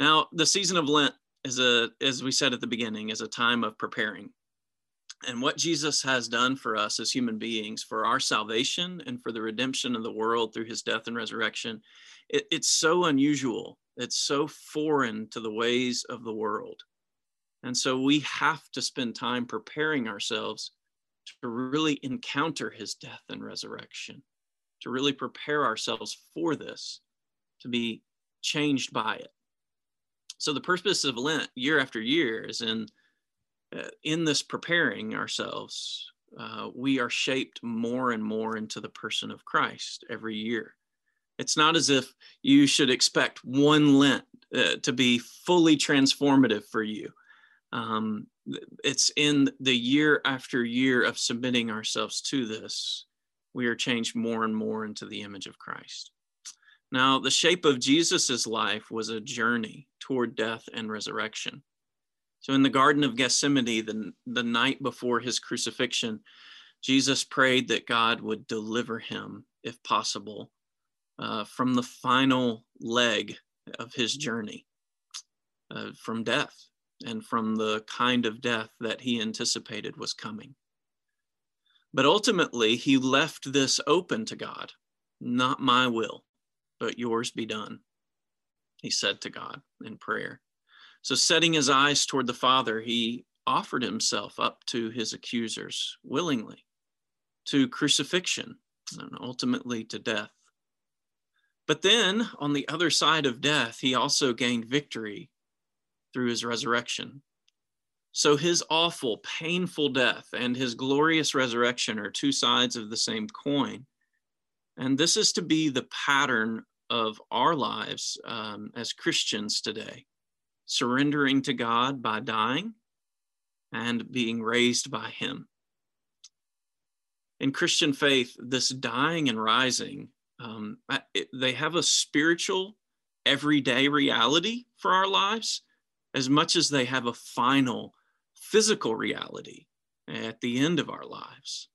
Now, the season of Lent is a, as we said at the beginning, is a time of preparing. And what Jesus has done for us as human beings, for our salvation and for the redemption of the world through his death and resurrection, it, it's so unusual. It's so foreign to the ways of the world. And so we have to spend time preparing ourselves to really encounter his death and resurrection, to really prepare ourselves for this, to be changed by it. So the purpose of Lent year after year is in uh, in this preparing ourselves, uh, we are shaped more and more into the person of Christ every year. It's not as if you should expect one Lent uh, to be fully transformative for you. Um, it's in the year after year of submitting ourselves to this, we are changed more and more into the image of Christ. Now, the shape of Jesus's life was a journey toward death and resurrection. So, in the Garden of Gethsemane, the, the night before his crucifixion, Jesus prayed that God would deliver him, if possible, uh, from the final leg of his journey, uh, from death and from the kind of death that he anticipated was coming. But ultimately, he left this open to God. Not my will, but yours be done, he said to God in prayer. So, setting his eyes toward the Father, he offered himself up to his accusers willingly, to crucifixion, and ultimately to death. But then, on the other side of death, he also gained victory through his resurrection. So his awful, painful death and his glorious resurrection are two sides of the same coin. And this is to be the pattern of our lives um, as Christians today surrendering to God by dying and being raised by Him. In Christian faith, this dying and rising, um, it, they have a spiritual, everyday reality for our lives as much as they have a final physical reality at the end of our lives.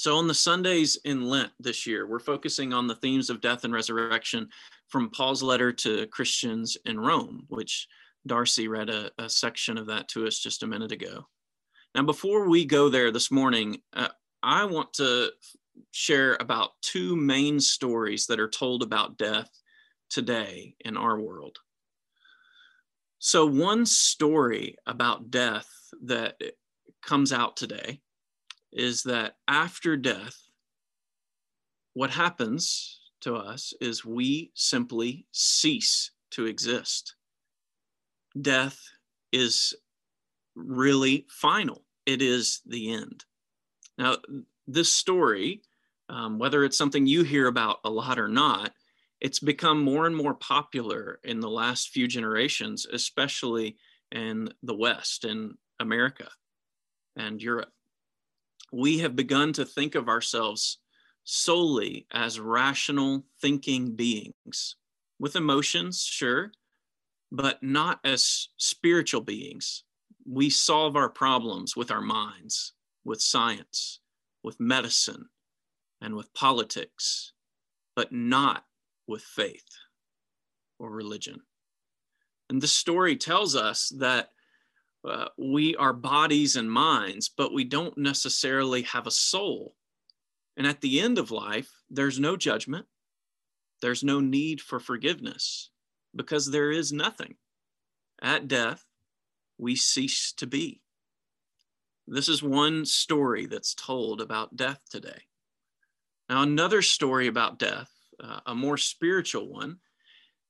So, on the Sundays in Lent this year, we're focusing on the themes of death and resurrection from Paul's letter to Christians in Rome, which Darcy read a, a section of that to us just a minute ago. Now, before we go there this morning, uh, I want to share about two main stories that are told about death today in our world. So, one story about death that comes out today is that after death, what happens to us is we simply cease to exist. Death is really final, it is the end. Now, this story, um, whether it's something you hear about a lot or not, it's become more and more popular in the last few generations, especially in the West, in America and Europe. We have begun to think of ourselves solely as rational thinking beings with emotions, sure, but not as spiritual beings. We solve our problems with our minds, with science, with medicine, and with politics, but not with faith or religion. And this story tells us that uh, we are bodies and minds, but we don't necessarily have a soul. And at the end of life, there's no judgment, there's no need for forgiveness because there is nothing. At death, we cease to be. This is one story that's told about death today. Now, another story about death uh, a more spiritual one,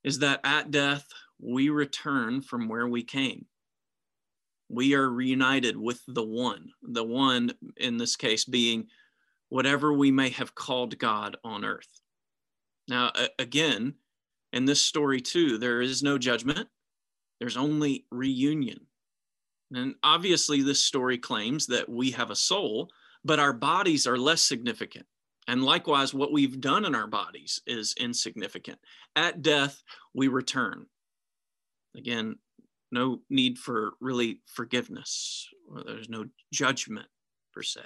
is that at death, we return from where we came. We are reunited with the one, the one in this case being whatever we may have called God on earth. Now, again, in this story too, there is no judgment, there's only reunion. And obviously, this story claims that we have a soul, but our bodies are less significant. And likewise, what we've done in our bodies is insignificant. At death, we return. Again, no need for really forgiveness, or there's no judgment per se.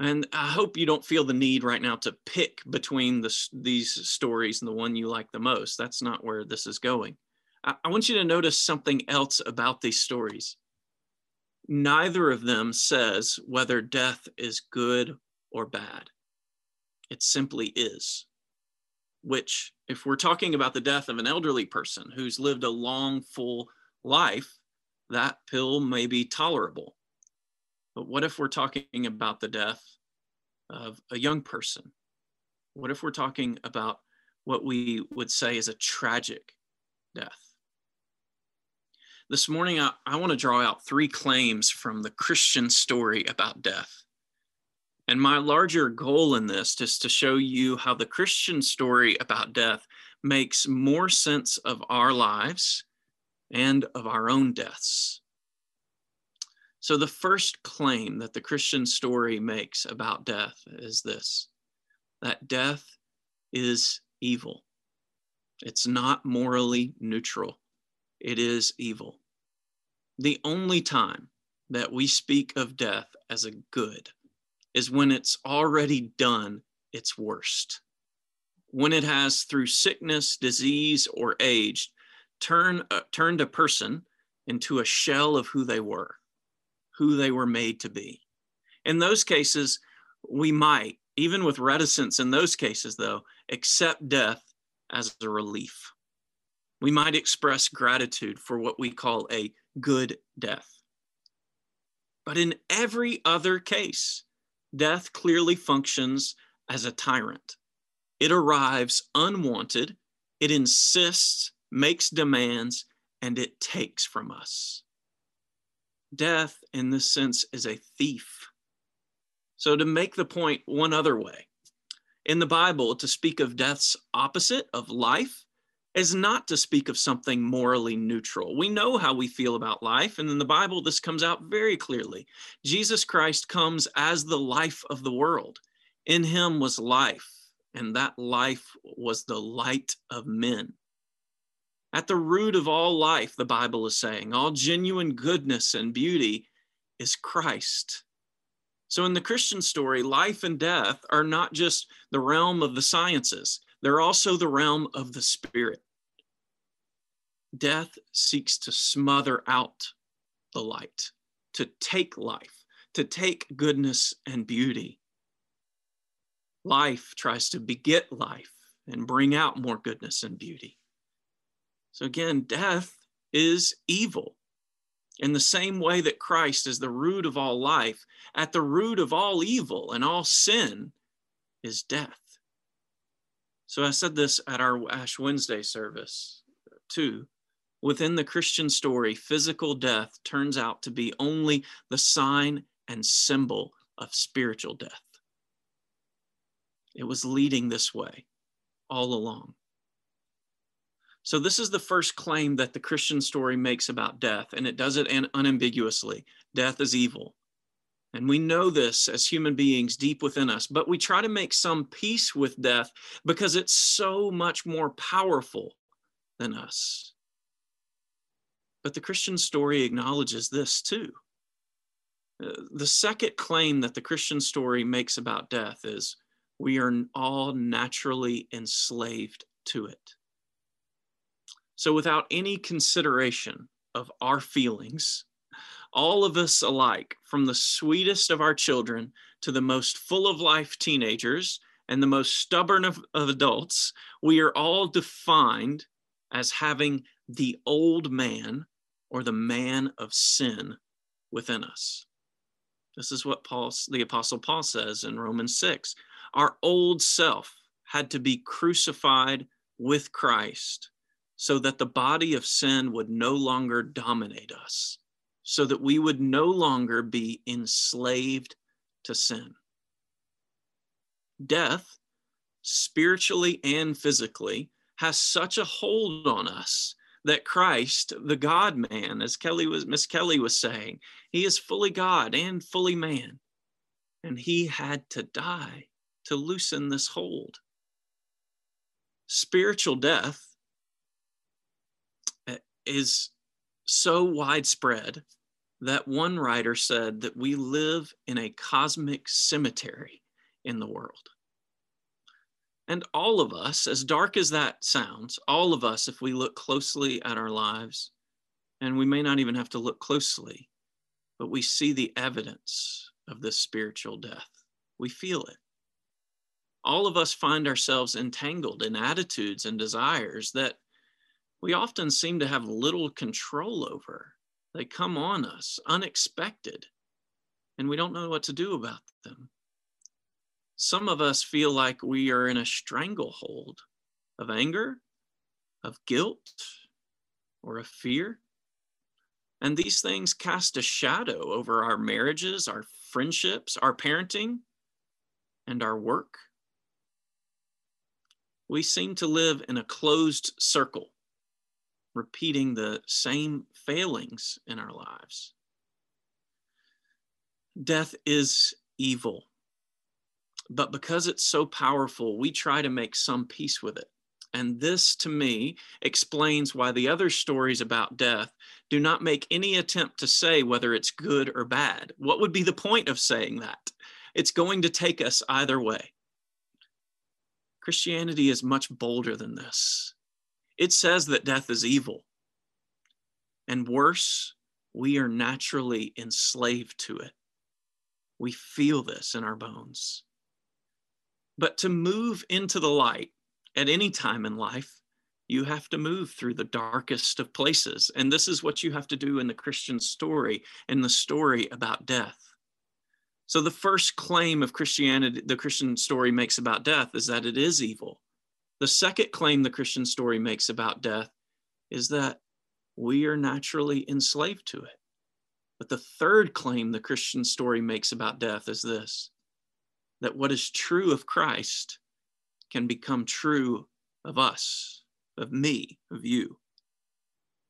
And I hope you don't feel the need right now to pick between the, these stories and the one you like the most. That's not where this is going. I, I want you to notice something else about these stories. Neither of them says whether death is good or bad. It simply is. Which, if we're talking about the death of an elderly person who's lived a long, full life, that pill may be tolerable. But what if we're talking about the death of a young person? What if we're talking about what we would say is a tragic death? This morning, I, I want to draw out three claims from the Christian story about death. And my larger goal in this is to show you how the Christian story about death makes more sense of our lives and of our own deaths. So, the first claim that the Christian story makes about death is this that death is evil. It's not morally neutral, it is evil. The only time that we speak of death as a good is when it's already done its worst. When it has, through sickness, disease, or age, turn, uh, turned a person into a shell of who they were who they were made to be. In those cases, we might, even with reticence in those cases, though, accept death as a relief. We might express gratitude for what we call a good death. But in every other case, death clearly functions as a tyrant. It arrives unwanted, it insists, makes demands, and it takes from us death in this sense is a thief. So, to make the point one other way, in the Bible, to speak of death's opposite of life is not to speak of something morally neutral. We know how we feel about life, and in the Bible, this comes out very clearly. Jesus Christ comes as the life of the world. In him was life, and that life was the light of men. At the root of all life, the Bible is saying, all genuine goodness and beauty is Christ. So, in the Christian story, life and death are not just the realm of the sciences, they're also the realm of the spirit. Death seeks to smother out the light, to take life, to take goodness and beauty. Life tries to beget life and bring out more goodness and beauty. So again, death is evil. In the same way that Christ is the root of all life, at the root of all evil and all sin is death. So I said this at our Ash Wednesday service too. Within the Christian story, physical death turns out to be only the sign and symbol of spiritual death. It was leading this way all along. So, this is the first claim that the Christian story makes about death, and it does it unambiguously death is evil. And we know this as human beings deep within us, but we try to make some peace with death because it's so much more powerful than us. But the Christian story acknowledges this too. Uh, the second claim that the Christian story makes about death is we are all naturally enslaved to it. So, without any consideration of our feelings, all of us alike, from the sweetest of our children to the most full of life teenagers and the most stubborn of, of adults, we are all defined as having the old man or the man of sin within us. This is what Paul, the Apostle Paul says in Romans 6. Our old self had to be crucified with Christ so that the body of sin would no longer dominate us, so that we would no longer be enslaved to sin. Death, spiritually and physically, has such a hold on us that Christ, the God man, as Kelly was Miss Kelly was saying, he is fully God and fully man. And he had to die to loosen this hold. Spiritual death eh, is so widespread that one writer said that we live in a cosmic cemetery in the world. And all of us, as dark as that sounds, all of us, if we look closely at our lives, and we may not even have to look closely, but we see the evidence of this spiritual death. We feel it. All of us find ourselves entangled in attitudes and desires that we often seem to have little control over. They come on us unexpected, and we don't know what to do about them. Some of us feel like we are in a stranglehold of anger, of guilt, or of fear. And these things cast a shadow over our marriages, our friendships, our parenting, and our work. We seem to live in a closed circle, repeating the same failings in our lives. Death is evil, but because it's so powerful, we try to make some peace with it. And this, to me, explains why the other stories about death do not make any attempt to say whether it's good or bad. What would be the point of saying that? It's going to take us either way. Christianity is much bolder than this. It says that death is evil. And worse, we are naturally enslaved to it. We feel this in our bones. But to move into the light, at any time in life, you have to move through the darkest of places. And this is what you have to do in the Christian story, in the story about death. So, the first claim of Christianity, the Christian story makes about death is that it is evil. The second claim the Christian story makes about death is that we are naturally enslaved to it. But the third claim the Christian story makes about death is this that what is true of Christ can become true of us, of me, of you.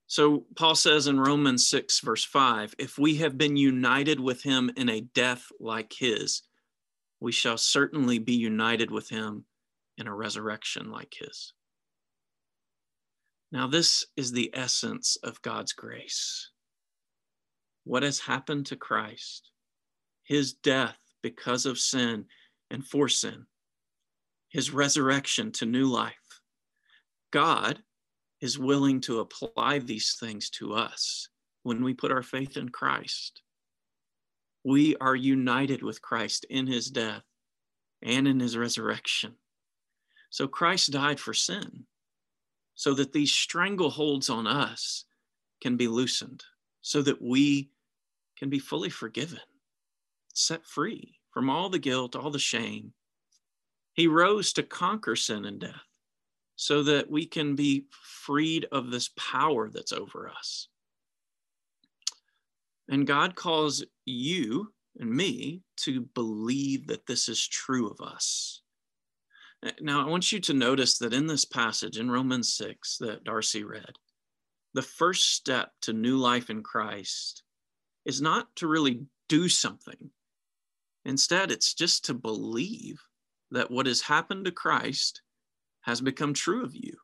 So Paul says in Romans 6, verse 5 if we have been united with him in a death like his, we shall certainly be united with him in a resurrection like his. Now, this is the essence of God's grace. What has happened to Christ, his death because of sin and for sin, his resurrection to new life. God is willing to apply these things to us when we put our faith in Christ. We are united with Christ in his death and in his resurrection. So Christ died for sin so that these strangleholds on us can be loosened, so that we can be fully forgiven, set free from all the guilt, all the shame, he rose to conquer sin and death so that we can be freed of this power that's over us. And God calls you and me to believe that this is true of us. Uh, now, I want you to notice that in this passage in Romans 6 that Darcy read, the first step to new life in Christ is not to really do something. Instead, it's just to believe that what has happened to Christ has become true of you.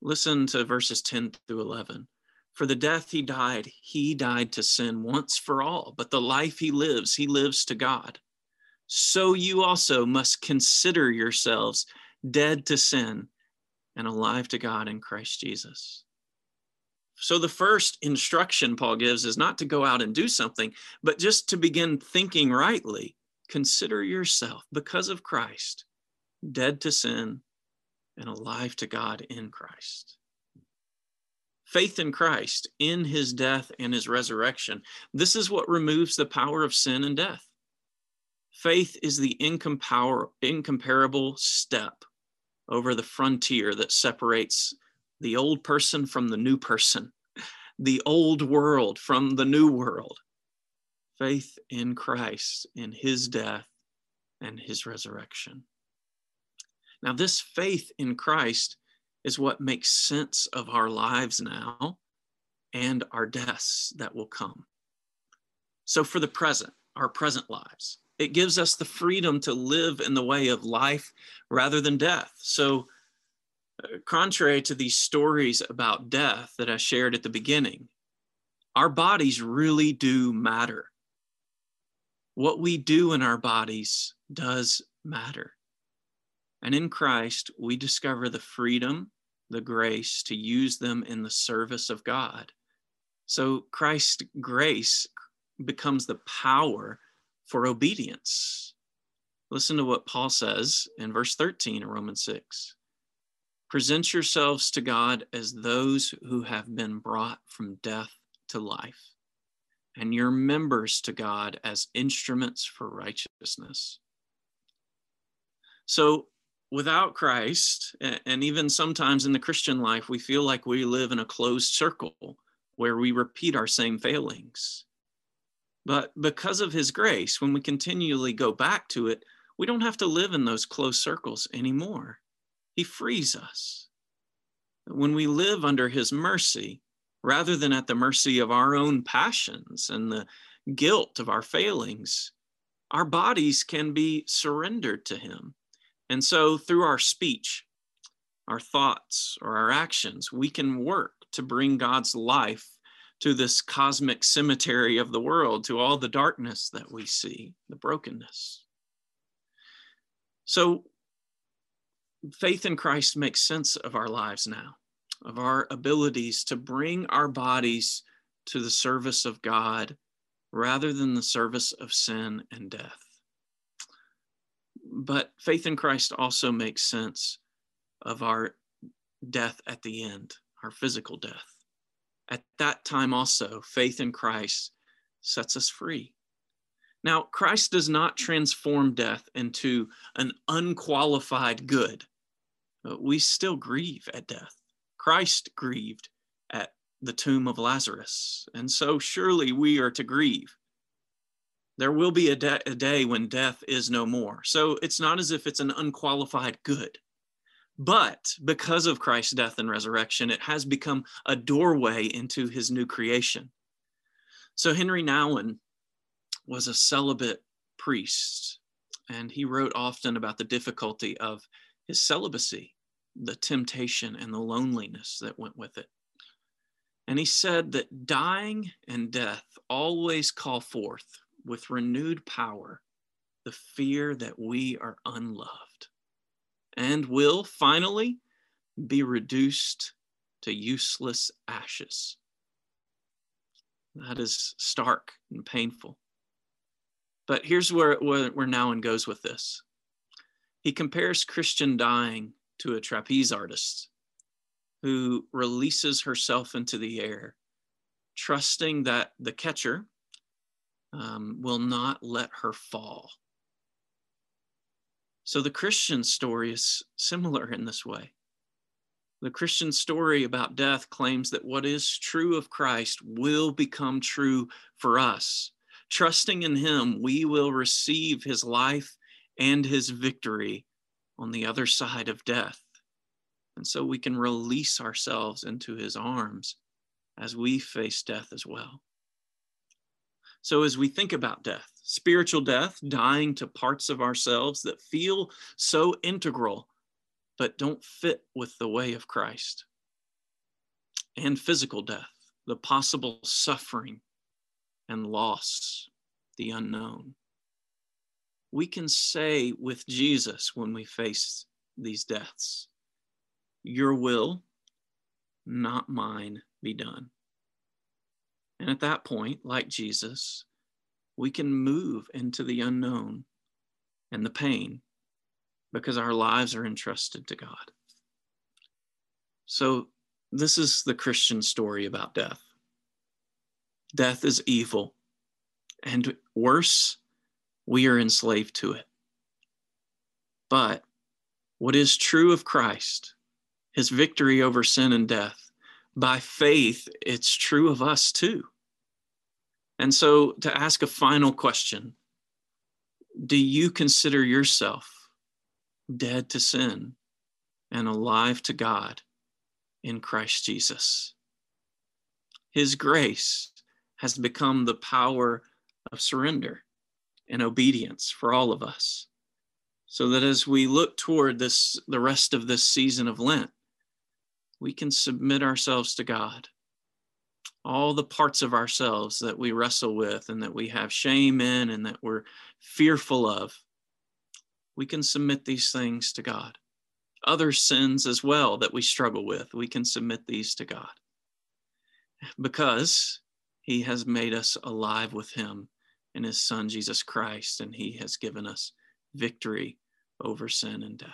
Listen to verses 10 through 11. For the death he died, he died to sin once for all, but the life he lives, he lives to God. So you also must consider yourselves dead to sin and alive to God in Christ Jesus. So, the first instruction Paul gives is not to go out and do something, but just to begin thinking rightly Consider yourself, because of Christ, dead to sin and alive to God in Christ. Faith in Christ, in his death and his resurrection, this is what removes the power of sin and death. Faith is the incomparable step over the frontier that separates the old person from the new person, the old world from the new world faith in Christ, in his death and his resurrection. Now, this faith in Christ is what makes sense of our lives now and our deaths that will come. So, for the present, our present lives, it gives us the freedom to live in the way of life rather than death. So, uh, contrary to these stories about death that I shared at the beginning, our bodies really do matter. What we do in our bodies does matter. And in Christ, we discover the freedom, the grace to use them in the service of God. So Christ's grace becomes the power for obedience. Listen to what Paul says in verse 13 of Romans 6. Present yourselves to God as those who have been brought from death to life, and your members to God as instruments for righteousness. So, without Christ, and even sometimes in the Christian life, we feel like we live in a closed circle where we repeat our same failings. But because of his grace, when we continually go back to it, we don't have to live in those closed circles anymore. He frees us. When we live under his mercy, rather than at the mercy of our own passions and the guilt of our failings, our bodies can be surrendered to him and so, through our speech, our thoughts, or our actions, we can work to bring God's life to this cosmic cemetery of the world, to all the darkness that we see, the brokenness. So, faith in Christ makes sense of our lives now, of our abilities to bring our bodies to the service of God rather than the service of sin and death but faith in Christ also makes sense of our death at the end, our physical death. At that time, also, faith in Christ sets us free. Now, Christ does not transform death into an unqualified good. Uh, we still grieve at death. Christ grieved at the tomb of Lazarus. And so, surely we are to grieve there will be a, de- a day when death is no more. So it's not as if it's an unqualified good. But because of Christ's death and resurrection, it has become a doorway into his new creation. So Henry Nouwen was a celibate priest, and he wrote often about the difficulty of his celibacy, the temptation and the loneliness that went with it. And he said that dying and death always call forth with renewed power the fear that we are unloved and will finally be reduced to useless ashes. That is stark and painful. But here's where, where, where Nouwen goes with this. He compares Christian dying to a trapeze artist who releases herself into the air, trusting that the catcher, um, will not let her fall. So the Christian story is similar in this way. The Christian story about death claims that what is true of Christ will become true for us. Trusting in Him, we will receive His life and His victory on the other side of death. And so we can release ourselves into His arms as we face death as well. So, as we think about death, spiritual death, dying to parts of ourselves that feel so integral but don't fit with the way of Christ, and physical death, the possible suffering and loss, the unknown. We can say with Jesus when we face these deaths, Your will, not mine, be done. And at that point, like Jesus, we can move into the unknown and the pain because our lives are entrusted to God. So, this is the Christian story about death. Death is evil, and worse, we are enslaved to it. But what is true of Christ, his victory over sin and death, by faith, it's true of us too. And so, to ask a final question Do you consider yourself dead to sin and alive to God in Christ Jesus? His grace has become the power of surrender and obedience for all of us. So that as we look toward this, the rest of this season of Lent, we can submit ourselves to God all the parts of ourselves that we wrestle with and that we have shame in and that we're fearful of, we can submit these things to God. Other sins as well that we struggle with, we can submit these to God because He has made us alive with Him in His Son, Jesus Christ, and He has given us victory over sin and death.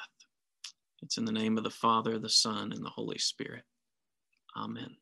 It's in the name of the Father, the Son, and the Holy Spirit. Amen.